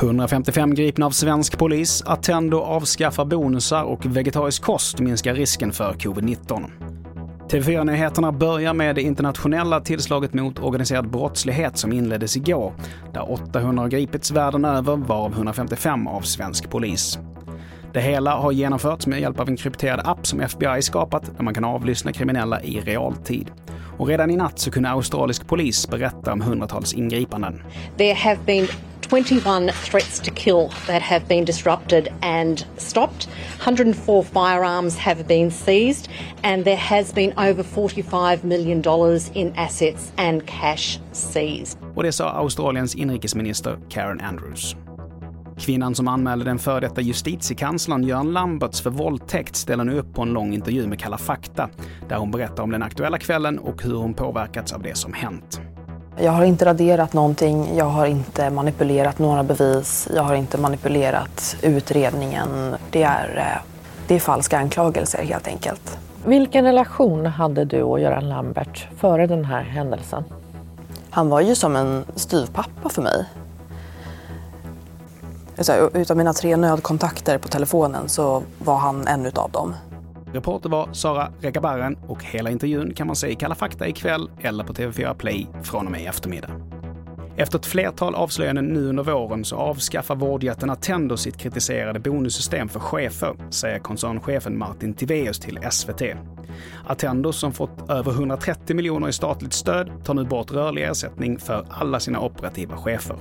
–155 gripna av svensk polis, Attendo avskaffar bonusar och vegetarisk kost minskar risken för covid-19. TV4-nyheterna börjar med det internationella tillslaget mot organiserad brottslighet som inleddes igår, där 800 har gripits världen över, varav 155 av svensk polis. Det hela har genomförts med hjälp av en krypterad app som FBI skapat där man kan avlyssna kriminella i realtid. Och redan i natt så kunde australisk polis berätta om hundratals ingripanden. There have been 21 threats to kill that have been disrupted and stopped. 104 firearms have been seized, and there has been over $45 million in assets and cash seized. Och det sa Australiens inrikesminister Karen Andrews. Kvinnan som anmälde den före detta justitiekanslern Göran Lamberts för våldtäkt ställer nu upp på en lång intervju med Kalla fakta, där hon berättar om den aktuella kvällen och hur hon påverkats av det som hänt. Jag har inte raderat någonting, jag har inte manipulerat några bevis, jag har inte manipulerat utredningen. Det är, eh, det är falska anklagelser helt enkelt. Vilken relation hade du och Göran Lambert före den här händelsen? Han var ju som en styvpappa för mig. Alltså, utav mina tre nödkontakter på telefonen så var han en utav dem. Reporter var Sara Rekabaren och hela intervjun kan man se i Kalla fakta ikväll eller på TV4 Play från och med i eftermiddag. Efter ett flertal avslöjanden nu under våren så avskaffar vårdjätten Attendo sitt kritiserade bonussystem för chefer, säger koncernchefen Martin Tiveus till SVT. Attendo, som fått över 130 miljoner i statligt stöd, tar nu bort rörlig ersättning för alla sina operativa chefer.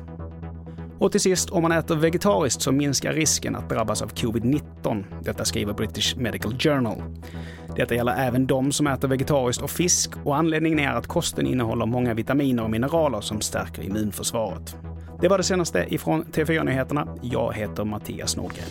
Och till sist, om man äter vegetariskt så minskar risken att drabbas av covid-19. Detta skriver British Medical Journal. Detta gäller även de som äter vegetariskt och fisk och anledningen är att kosten innehåller många vitaminer och mineraler som stärker immunförsvaret. Det var det senaste ifrån TV4 Nyheterna. Jag heter Mattias Nordgren.